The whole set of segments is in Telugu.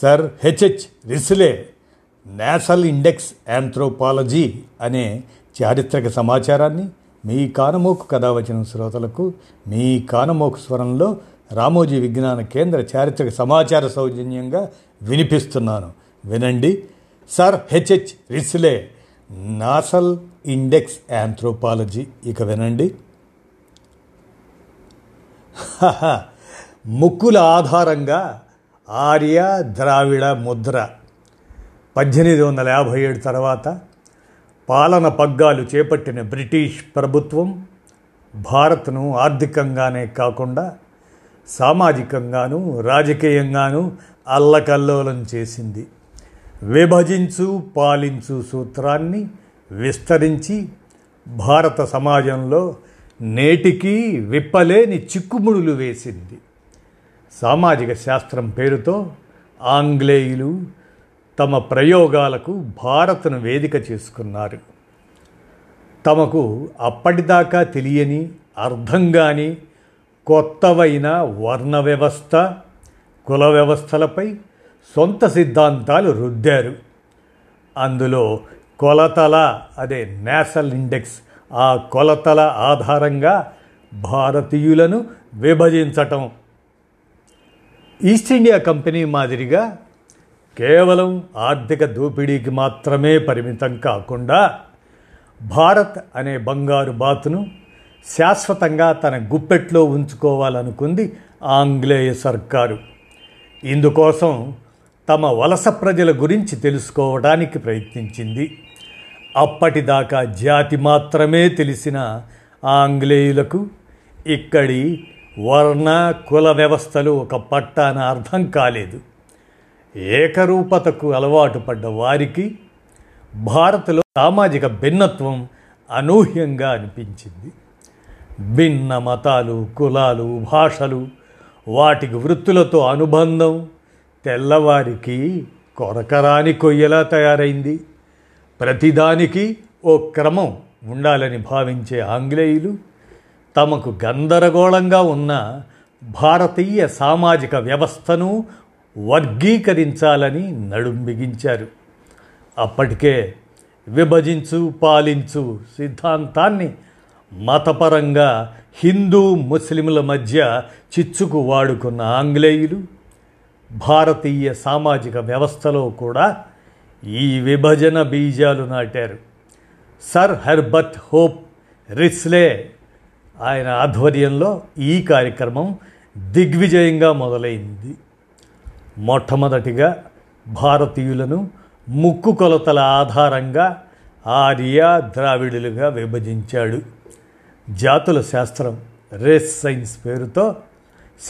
sir H H Risley national index anthropology అనే చారిత్రక సమాచారాన్ని మీ కానమోకు కథావచన శ్రోతలకు మీ కానమోకు స్వరంలో రామోజీ విజ్ఞాన కేంద్ర చారిత్రక సమాచార సౌజన్యంగా వినిపిస్తున్నాను. వినండి. Sir H H Risley nasal index anthropology ఇక వినండి. ముక్కుల ఆధారంగా ఆర్య ద్రావిడ ముద్ర. పద్దెనిమిది వందల యాభై ఏడు తర్వాత పాలన పగ్గాలు చేపట్టిన బ్రిటిష్ ప్రభుత్వం భారత్ను ఆర్థికంగానే కాకుండా సామాజికంగాను రాజకీయంగాను అల్లకల్లోలం చేసింది. విభజించు పాలించు సూత్రాన్ని విస్తరించి భారత సమాజంలో నేటికీ విప్పలేని చిక్కుముడులు వేసింది. సామాజిక శాస్త్రం పేరుతో ఆంగ్లేయులు తమ ప్రయోగాలకు భారత్ను వేదిక చేసుకున్నారు. తమకు అప్పటిదాకా తెలియని అర్థం కాని కొత్తవైన వర్ణ వ్యవస్థ కుల వ్యవస్థలపై సొంత సిద్ధాంతాలు రుద్దారు. అందులో కొలతల అదే నేషనల్ ఇండెక్స్ ఆ కొలతల ఆధారంగా భారతీయులను విభజించటం ఈస్ట్ ఇండియా కంపెనీ మాదిరిగా కేవలం ఆర్థిక దోపిడీకి మాత్రమే పరిమితం కాకుండా భారత్ అనే బంగారు బాతును శాశ్వతంగా తన గుప్పెట్లో ఉంచుకోవాలనుకుంది ఆంగ్లేయ సర్కారు. ఇందుకోసం తమ వలస ప్రజల గురించి తెలుసుకోవడానికి ప్రయత్నించింది. అప్పటిదాకా జాతి మాత్రమే తెలిసిన ఆంగ్లేయులకు ఇక్కడి వర్ణ కుల వ్యవస్థలు ఒక పట్టాన అర్థం కాలేదు. ఏకరూపతకు అలవాటు పడ్డ వారికి భారత్లో సామాజిక భిన్నత్వం అనూహ్యంగా అనిపించింది. భిన్న మతాలు కులాలు భాషలు వాటికి వృత్తులతో అనుబంధం తెల్లవారికి కొరకరాని కొయ్యలా తయారైంది. ప్రతిదానికి ఓ క్రమం ఉండాలని భావించే ఆంగ్లేయులు తమకు గందరగోళంగా ఉన్న భారతీయ సామాజిక వ్యవస్థను వర్గీకరించాలని నడుం బిగించారు. అప్పటికే విభజించు పాలించు సిద్ధాంతాన్ని మతపరంగా హిందూ ముస్లింల మధ్య చిచ్చుకు వాడుకున్న ఆంగ్లేయులు భారతీయ సామాజిక వ్యవస్థలో కూడా ఈ విభజన బీజాలు నాటారు. సర్ హెర్బర్ట్ హోప్ రిస్లే ఆయన ఆధ్వర్యంలో ఈ కార్యక్రమం దిగ్విజయంగా మొదలైంది. మొట్టమొదటిగా భారతీయులను ముక్కు కొలతల ఆధారంగా ఆర్య ద్రావిడులుగా విభజించాడు. జాతుల శాస్త్రం రేస్ సైన్స్ పేరుతో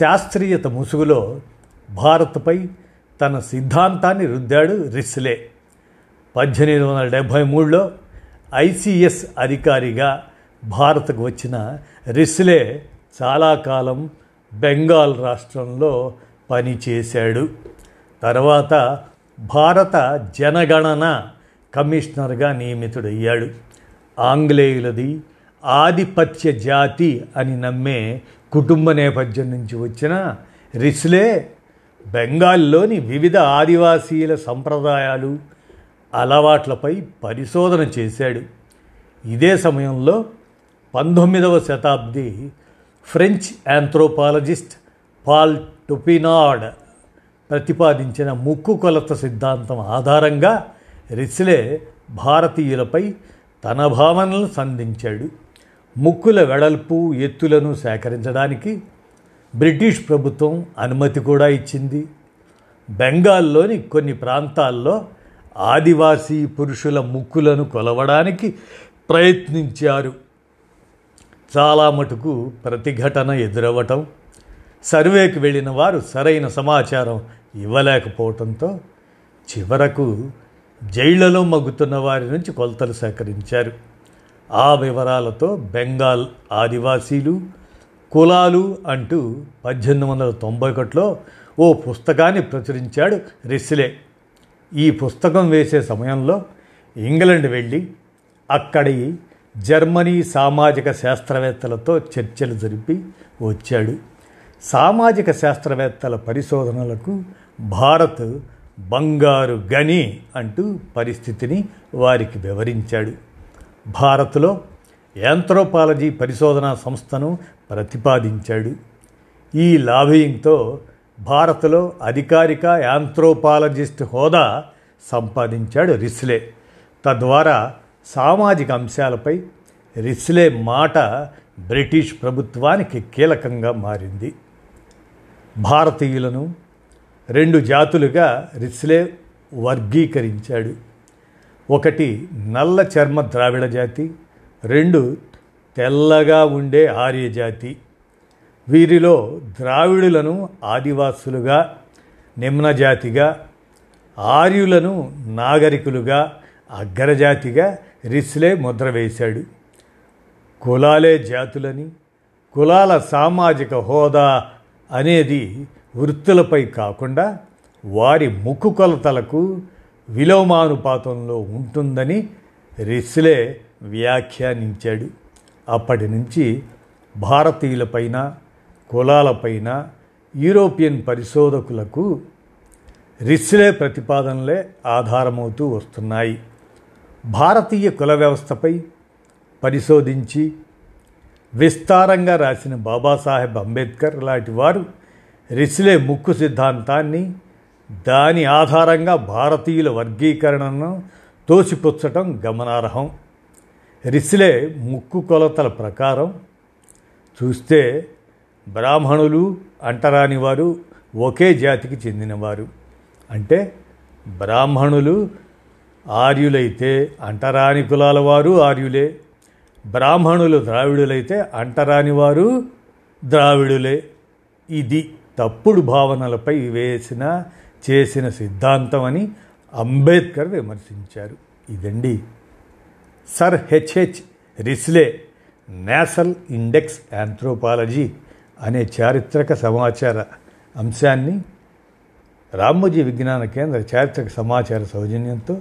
శాస్త్రీయత ముసుగులో భారత్పై తన సిద్ధాంతాన్ని రుద్దాడు రిస్లే. పద్దెనిమిది వందల డెబ్భై మూడులో ఐసిఎస్ అధికారిగా భారత్కు వచ్చిన రిస్లే చాలా కాలం బెంగాల్ రాష్ట్రంలో పనిచేశాడు. తర్వాత భారత జనగణన కమిషనర్గా నియమితుడయ్యాడు. ఆంగ్లేయులది ఆధిపత్య జాతి అని నమ్మే కుటుంబ నేపథ్యం నుంచి వచ్చిన రిస్లే బెంగాల్లోని వివిధ ఆదివాసీల సంప్రదాయాలు అలవాట్లపై పరిశోధన చేశాడు. ఇదే సమయంలో పంతొమ్మిదవ శతాబ్ది ఫ్రెంచ్ యాంథ్రోపాలజిస్ట్ పాల్ టొపినాడ్ ప్రతిపాదించిన ముక్కు కొలత సిద్ధాంతం ఆధారంగా రిస్లే భారతీయులపై తన భావనలను సంధించాడు. ముక్కుల వెడల్పు ఎత్తులను సేకరించడానికి బ్రిటిష్ ప్రభుత్వం అనుమతి కూడా ఇచ్చింది. బెంగాల్లోని కొన్ని ప్రాంతాల్లో ఆదివాసీ పురుషుల ముక్కులను కొలవడానికి ప్రయత్నించారు. చాలా మటుకు ప్రతిఘటన ఎదురవ్వటం సర్వేకి వెళ్ళిన వారు సరైన సమాచారం ఇవ్వలేకపోవటంతో చివరకు జైళ్ళలో మగ్గుతున్న వారి నుంచి కొలతలు సేకరించారు. ఆ వివరాలతో బెంగాల్ ఆదివాసీలు కులాలు అంటూ పద్దెనిమిది వందల తొంభై ఒకటిలో ఓ పుస్తకాన్ని ప్రచురించాడు రిస్లే. ఈ పుస్తకం వేసే సమయంలో ఇంగ్లండ్ వెళ్ళి అక్కడి జర్మనీ సామాజిక శాస్త్రవేత్తలతో చర్చలు జరిపి వచ్చాడు. సామాజిక శాస్త్రవేత్తల పరిశోధనలకు భారత్ బంగారు గని అంటూ పరిస్థితిని వారికి వివరించాడు. భారత్లో యాంథ్రోపాలజీ పరిశోధనా సంస్థను ప్రతిపాదించాడు. ఈ లాబియింగ్తో భారత్లో అధికారిక యాంథ్రోపాలజిస్ట్ హోదా సంపాదించాడు రిస్లే. తద్వారా సామాజిక అంశాలపై రిస్లే మాట బ్రిటిష్ ప్రభుత్వానికి కీలకంగా మారింది. భారతీయులను రెండు జాతులుగా రిస్లే వర్గీకరించాడు. ఒకటి నల్ల చర్మ ద్రావిడ జాతి రెండు తెల్లగా ఉండే ఆర్య జాతి. వీరిలో ద్రావిడులను ఆదివాసులుగా నిమ్నజాతిగా ఆర్యులను నాగరికులుగా అగ్రజాతిగా రిస్లే ముద్ర వేశాడు. కులాలే జాతులని కులాల సామాజిక హోదా అనేది వృత్తులపై కాకుండా వారి ముక్కు కొలతలకు విలోమానుపాతంలో ఉంటుందని రిస్లే వ్యాఖ్యానించాడు. అప్పటి నుంచి భారతీయులపైన కులాలపైన యూరోపియన్ పరిశోధకులకు రిస్లే ప్రతిపాదనలే ఆధారమవుతూ వస్తున్నాయి. భారతీయ కుల వ్యవస్థపై పరిశోధించి విస్తారంగా రాసిన బాబాసాహెబ్ అంబేద్కర్ లాంటి వారు రిస్లే ముక్కు సిద్ధాంతాన్ని దాని ఆధారంగా భారతీయుల వర్గీకరణను తోసిపుచ్చటం గమనార్హం. రిస్లే ముక్కు కొలతల ప్రకారం చూస్తే బ్రాహ్మణులు అంటరాని వారు ఒకే జాతికి చెందినవారు. అంటే బ్రాహ్మణులు ఆర్యులైతే అంటరాని కులాల వారు ఆర్యులే. బ్రాహ్మణులు ద్రావిడులైతే అంటరాని వారు ద్రావిడులే. ఇది తప్పుడు భావనలపై వేసిన చేసిన సిద్ధాంతం అని అంబేద్కర్ విమర్శించారు. ఇదండి. Sir H H Risley national index anthropology అనే చారిత్రక సమాచార అంశాన్ని రామోజీ విజ్ఞాన కేంద్ర చారిత్రక సమాచార సౌజన్యంతో